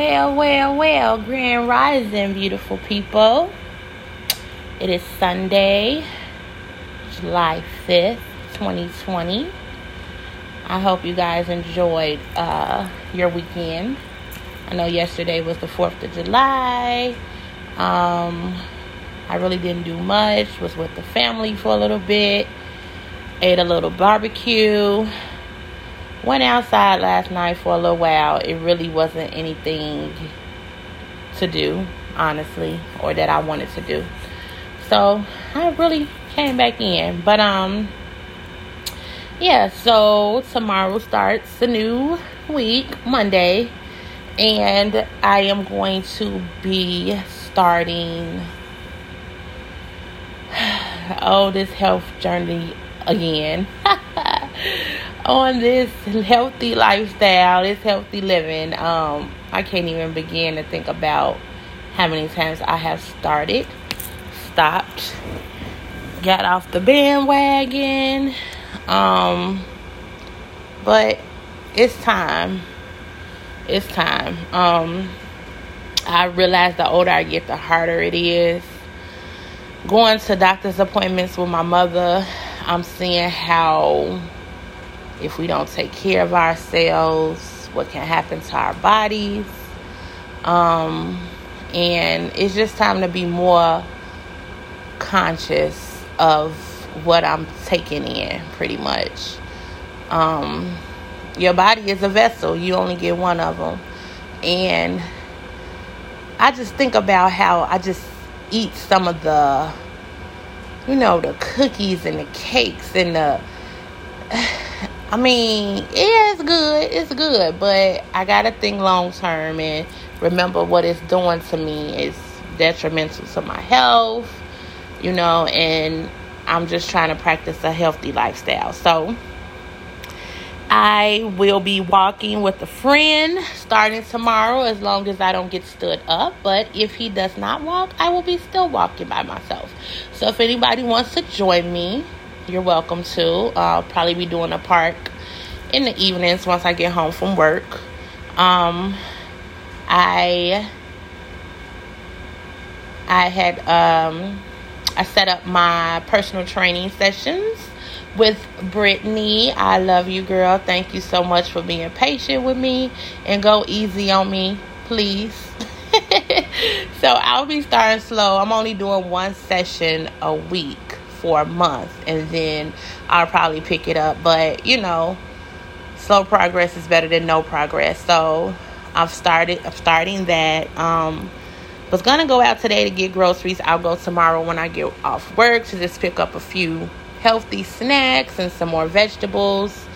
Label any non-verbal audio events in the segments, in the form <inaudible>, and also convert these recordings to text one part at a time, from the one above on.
Well, well, well, Grand Rising, beautiful people. It is Sunday, July 5th, 2020. I hope you guys enjoyed uh, your weekend. I know yesterday was the 4th of July. Um, I really didn't do much, was with the family for a little bit, ate a little barbecue Went outside last night for a little while. It really wasn't anything to do, honestly, or that I wanted to do. So I really came back in. But um yeah, so tomorrow starts a new week, Monday, and I am going to be starting <sighs> oh this health journey again. <laughs> on this healthy lifestyle, this healthy living, um, I can't even begin to think about how many times I have started, stopped, got off the bandwagon. Um, but it's time. It's time. Um, I realize the older I get, the harder it is. Going to doctor's appointments with my mother, I'm seeing how if we don't take care of ourselves, what can happen to our bodies. Um, and it's just time to be more conscious of what I'm taking in, pretty much. Um, your body is a vessel, you only get one of them. And I just think about how I just eat some of the, you know, the cookies and the cakes and the. I mean, yeah, it's good. It's good, but I gotta think long term and remember what it's doing to me It's detrimental to my health, you know, and I'm just trying to practice a healthy lifestyle. So I will be walking with a friend starting tomorrow as long as I don't get stood up. But if he does not walk, I will be still walking by myself. So if anybody wants to join me, you're welcome to. I'll probably be doing a park in the evenings once I get home from work. Um, I I had um, I set up my personal training sessions with Brittany. I love you, girl. Thank you so much for being patient with me and go easy on me, please. <laughs> so I'll be starting slow. I'm only doing one session a week for a month and then I'll probably pick it up. But you know, slow progress is better than no progress. So I've started I'm starting that. Um was gonna go out today to get groceries. I'll go tomorrow when I get off work to just pick up a few healthy snacks and some more vegetables.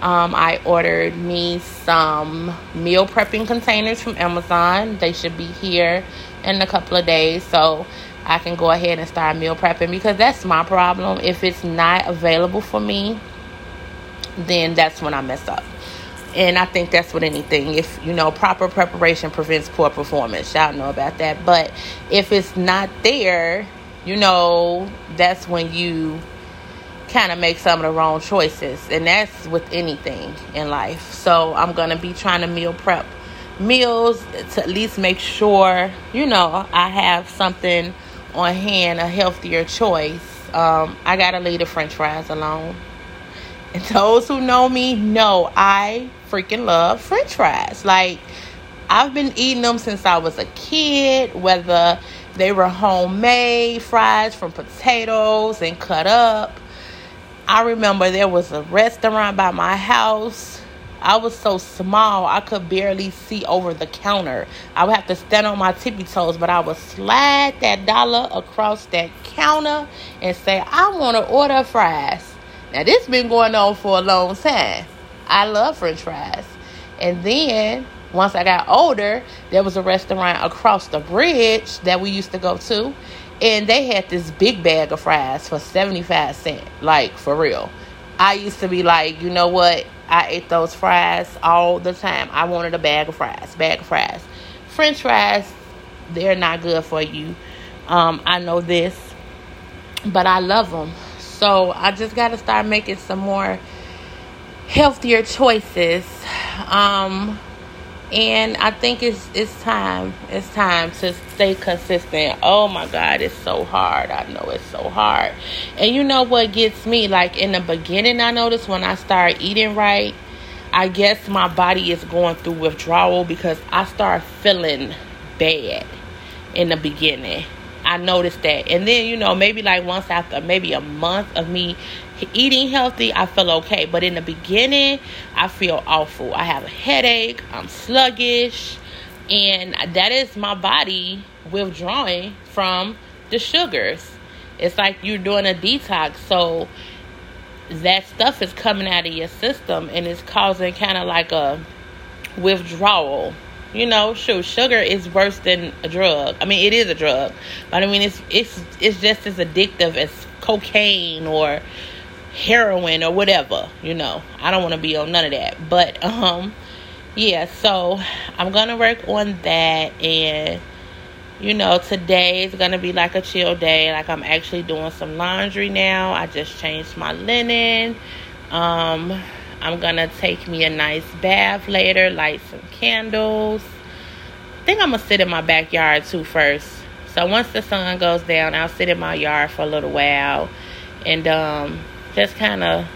Um, I ordered me some meal prepping containers from Amazon. They should be here in a couple of days. So I can go ahead and start meal prepping because that's my problem. If it's not available for me, then that's when I mess up. And I think that's what anything. If you know, proper preparation prevents poor performance. Y'all know about that. But if it's not there, you know, that's when you kind of make some of the wrong choices. And that's with anything in life. So I'm going to be trying to meal prep meals to at least make sure, you know, I have something on hand, a healthier choice, um, I gotta leave the french fries alone. And those who know me know I freaking love french fries. Like, I've been eating them since I was a kid, whether they were homemade fries from potatoes and cut up. I remember there was a restaurant by my house I was so small I could barely see over the counter. I would have to stand on my tippy toes, but I would slide that dollar across that counter and say, I want to order fries. Now this been going on for a long time. I love french fries. And then once I got older, there was a restaurant across the bridge that we used to go to. And they had this big bag of fries for 75 cents. Like, for real. I used to be like, you know what? I ate those fries all the time. I wanted a bag of fries, bag of fries. French fries, they're not good for you. Um, I know this, but I love them. So I just got to start making some more healthier choices. Um, and I think it's it's time. It's time to stay consistent. Oh my God, it's so hard. I know it's so hard. And you know what gets me? Like in the beginning, I noticed when I started eating right, I guess my body is going through withdrawal because I start feeling bad in the beginning. I noticed that. And then, you know, maybe like once after maybe a month of me eating healthy, I feel okay. But in the beginning, I feel awful. I have a headache, I'm sluggish, and that is my body withdrawing from the sugars. It's like you're doing a detox. So that stuff is coming out of your system and it's causing kind of like a withdrawal. You know, sure, sugar is worse than a drug. I mean, it is a drug, but I mean, it's it's it's just as addictive as cocaine or heroin or whatever. You know, I don't want to be on none of that. But um, yeah. So I'm gonna work on that and you know, today is gonna be like a chill day. Like I'm actually doing some laundry now. I just changed my linen. Um, I'm gonna take me a nice bath later, light some candles. I think I'm gonna sit in my backyard too first. So once the sun goes down, I'll sit in my yard for a little while and um, just kind of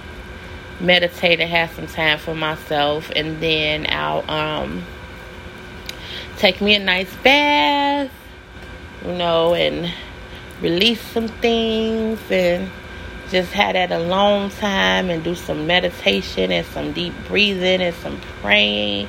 meditate and have some time for myself, and then I'll um, take me a nice bath you know, and release some things and just have that alone time and do some meditation and some deep breathing and some praying.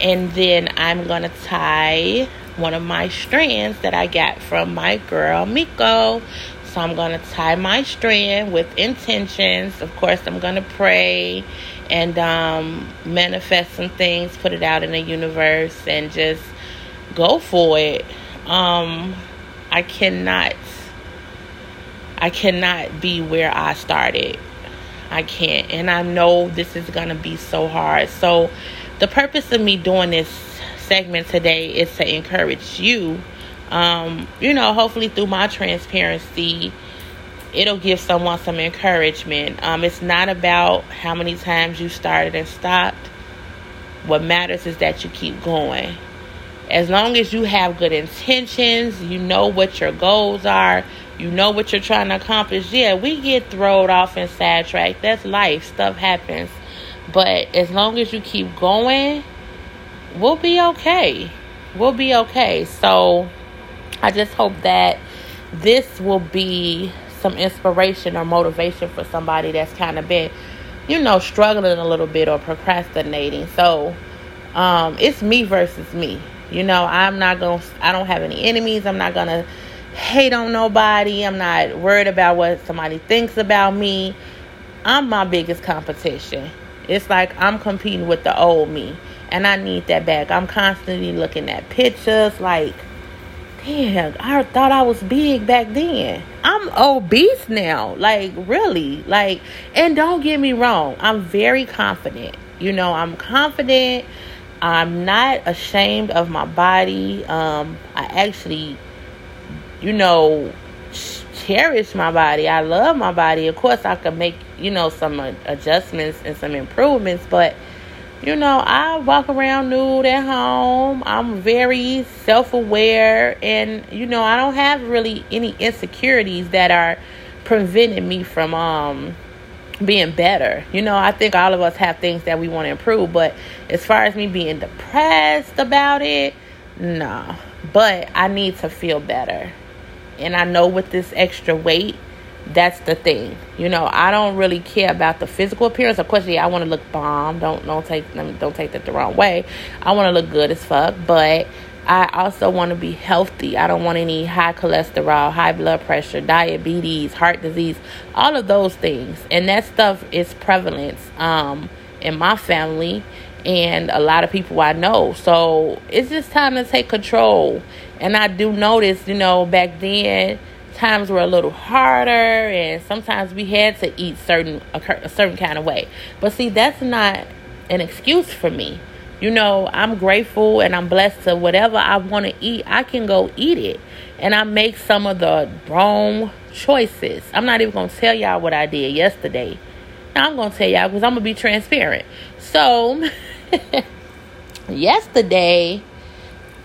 And then I'm going to tie one of my strands that I got from my girl Miko. So I'm going to tie my strand with intentions. Of course, I'm going to pray and um, manifest some things, put it out in the universe, and just go for it. Um, I cannot I cannot be where I started. I can't. And I know this is going to be so hard. So the purpose of me doing this segment today is to encourage you um, you know, hopefully through my transparency, it'll give someone some encouragement. Um, it's not about how many times you started and stopped. What matters is that you keep going as long as you have good intentions, you know what your goals are, you know what you're trying to accomplish. Yeah, we get thrown off and sidetracked. That's life. Stuff happens. But as long as you keep going, we'll be okay. We'll be okay. So I just hope that this will be some inspiration or motivation for somebody that's kind of been, you know, struggling a little bit or procrastinating. So um, it's me versus me. You know, I'm not going to, I don't have any enemies. I'm not going to hate on nobody. I'm not worried about what somebody thinks about me. I'm my biggest competition. It's like I'm competing with the old me, and I need that back. I'm constantly looking at pictures like, damn, I thought I was big back then. I'm obese now. Like, really. Like, and don't get me wrong, I'm very confident. You know, I'm confident. I'm not ashamed of my body. Um, I actually, you know, cherish my body. I love my body. Of course, I could make, you know, some adjustments and some improvements, but you know, I walk around nude at home. I'm very self aware, and you know, I don't have really any insecurities that are preventing me from um being better. You know, I think all of us have things that we want to improve, but as far as me being depressed about it, no. But I need to feel better. And I know with this extra weight, that's the thing. You know, I don't really care about the physical appearance. Of course, yeah, I want to look bomb. Don't don't take don't take that the wrong way. I want to look good as fuck, but I also want to be healthy. I don't want any high cholesterol, high blood pressure, diabetes, heart disease, all of those things. And that stuff is prevalent um, in my family and a lot of people I know. So it's just time to take control. And I do notice, you know, back then times were a little harder and sometimes we had to eat certain a certain kind of way. But see, that's not an excuse for me you know, I'm grateful and I'm blessed to whatever I want to eat, I can go eat it. And I make some of the wrong choices. I'm not even going to tell y'all what I did yesterday. Now, I'm going to tell y'all because I'm going to be transparent. So, <laughs> <laughs> yesterday,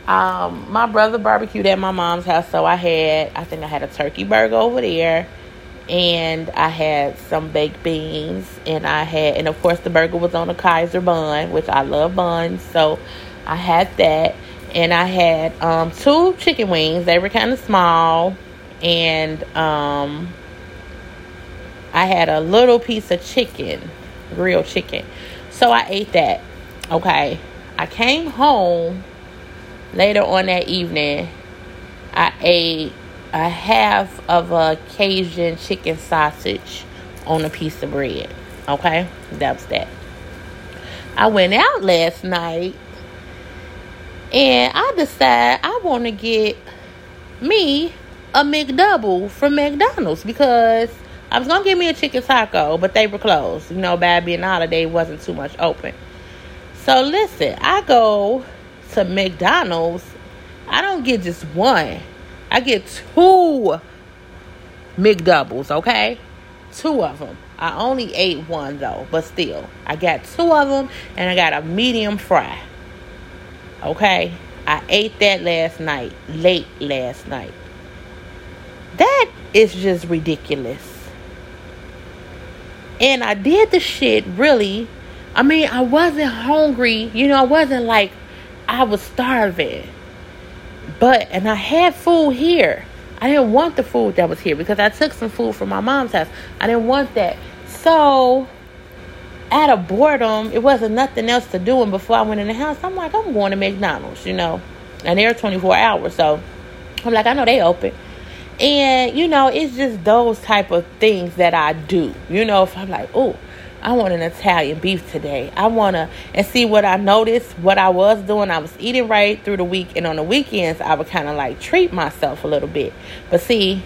um, my brother barbecued at my mom's house, so I had, I think I had a turkey burger over there, and I had some baked beans, and I had, and of course the burger was on a Kaiser bun, which I love buns, so I had that, and I had um, two chicken wings. They were kind of small, and um, I had a little piece of chicken, grilled chicken. So I ate that. Okay. I came home later on that evening. I ate a half of a Cajun chicken sausage on a piece of bread. Okay? That was that. I went out last night and I decided I want to get me a McDouble from McDonald's because I was gonna get me a chicken taco, but they were closed. You know, bad being holiday wasn't too much open. So listen, I go to McDonald's. I don't get just one. I get two McDoubles, okay? Two of them. I only ate one though, but still, I got two of them and I got a medium fry. Okay? I ate that last night, late last night. That is just ridiculous. And I did the shit really. I mean, I wasn't hungry. You know, I wasn't like I was starving. But, and I had food here. I didn't want the food that was here because I took some food from my mom's house. I didn't want that. So, out of boredom, it wasn't nothing else to do. And before I went in the house, I'm like, I'm going to McDonald's, you know. And they're 24 hours. So, I'm like, I know they open. And, you know, it's just those type of things that I do. You know, if I'm like, oh, I want an Italian beef today. I want to, and see what I noticed, what I was doing. I was eating right through the week. And on the weekends, I would kind of like treat myself a little bit. But see,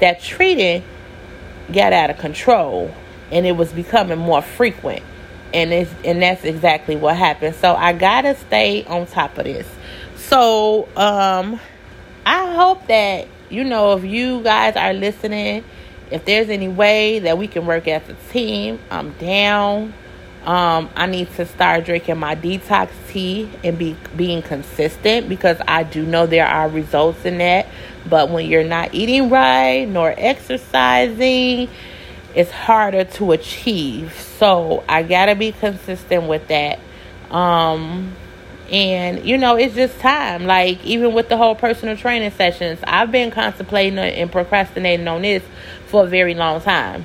that treating got out of control and it was becoming more frequent. And it's, and that's exactly what happened. So I got to stay on top of this. So, um, I hope that you know, if you guys are listening, if there's any way that we can work as a team, I'm down. Um, I need to start drinking my detox tea and be being consistent because I do know there are results in that. But when you're not eating right nor exercising, it's harder to achieve. So I gotta be consistent with that. Um, and, you know, it's just time. Like, even with the whole personal training sessions, I've been contemplating and procrastinating on this for a very long time.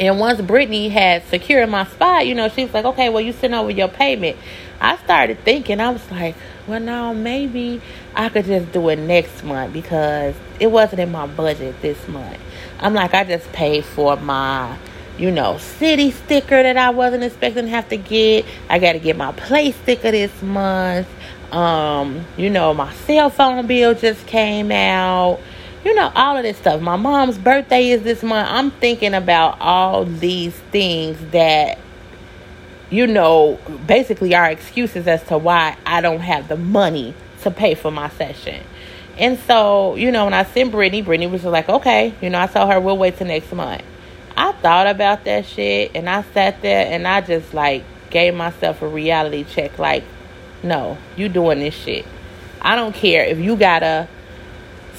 And once Brittany had secured my spot, you know, she was like, okay, well, you send over your payment. I started thinking, I was like, well, now maybe I could just do it next month because it wasn't in my budget this month. I'm like, I just paid for my you know, city sticker that I wasn't expecting to have to get. I got to get my play sticker this month. Um, you know, my cell phone bill just came out. You know, all of this stuff. My mom's birthday is this month. I'm thinking about all these things that, you know, basically are excuses as to why I don't have the money to pay for my session. And so, you know, when I sent Brittany, Brittany was like, okay, you know, I told her we'll wait till next month. I thought about that shit and I sat there and I just like gave myself a reality check like, no, you doing this shit. I don't care if you gotta,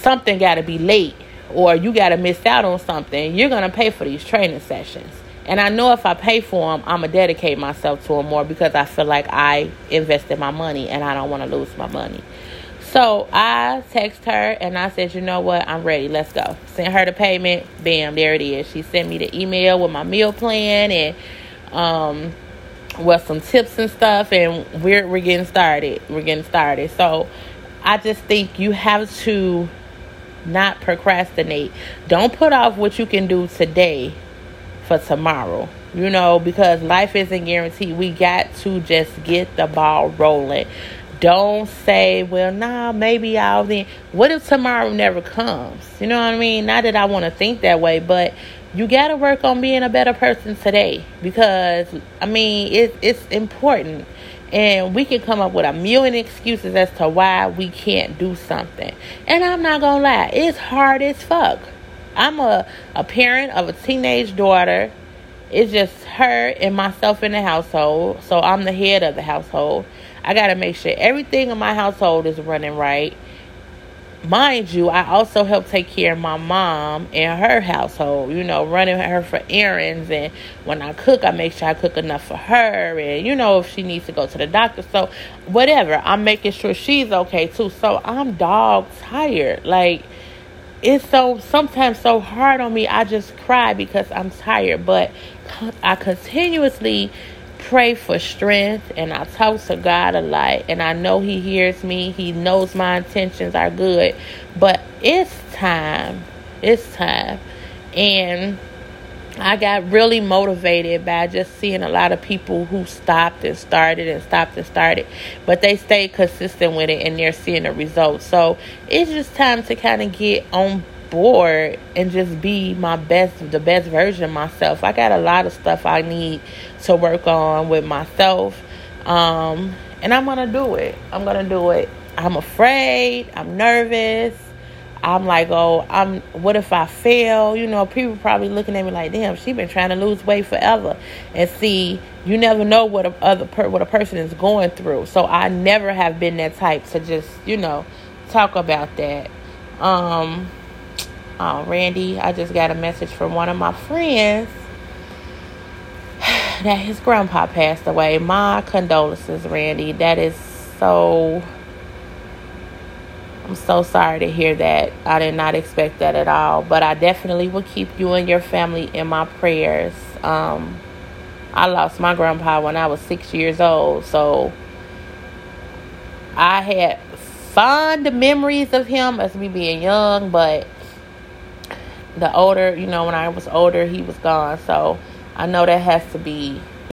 something gotta be late or you gotta miss out on something. You're gonna pay for these training sessions. And I know if I pay for them, I'm going to dedicate myself to them more because I feel like I invested my money and I don't want to lose my money. So I text her and I said, you know what, I'm ready. Let's go. Send her the payment. Bam, there it is. She sent me the email with my meal plan and um with some tips and stuff and we're we're getting started. We're getting started. So I just think you have to not procrastinate. Don't put off what you can do today for tomorrow. You know, because life isn't guaranteed. We got to just get the ball rolling. Don't say, well, nah, maybe I'll then. What if tomorrow never comes? You know what I mean? Not that I want to think that way, but you got to work on being a better person today because, I mean, it, it's important. And we can come up with a million excuses as to why we can't do something. And I'm not going to lie, it's hard as fuck. I'm a, a parent of a teenage daughter. It's just her and myself in the household. So I'm the head of the household. I got to make sure everything in my household is running right mind you, I also help take care of my mom and her household, you know, running her for errands. And when I cook, I make sure I cook enough for her. And, you know, if she needs to go to the doctor. So, whatever, I'm making sure she's okay too. So, I'm dog tired. Like, it's so sometimes so hard on me. I just cry because I'm tired. But I continuously pray for strength and I talk to God a lot and I know he hears me. He knows my intentions are good. But it's time. It's time. And I got really motivated by just seeing a lot of people who stopped and started and stopped and started, but they stayed consistent with it and they're seeing the results. So it's just time to kind of get on board and just be my best the best version of myself. I got a lot of stuff I need to work on with myself. Um, and I'm gonna do it. I'm gonna do it. I'm afraid, I'm nervous. I'm like, oh, I'm. What if I fail? You know, people probably looking at me like, damn, she been trying to lose weight forever. And see, you never know what a other per, what a person is going through. So I never have been that type to just, you know, talk about that. Um, uh, Randy, I just got a message from one of my friends <sighs> that his grandpa passed away. My condolences, Randy. That is so. I'm so sorry to hear that. I did not expect that at all. But I definitely will keep you and your family in my prayers. Um, I lost my grandpa when I was six years old. So I had fond memories of him as me being young, but the older, you know, when I was older, he was gone. So I know that has to be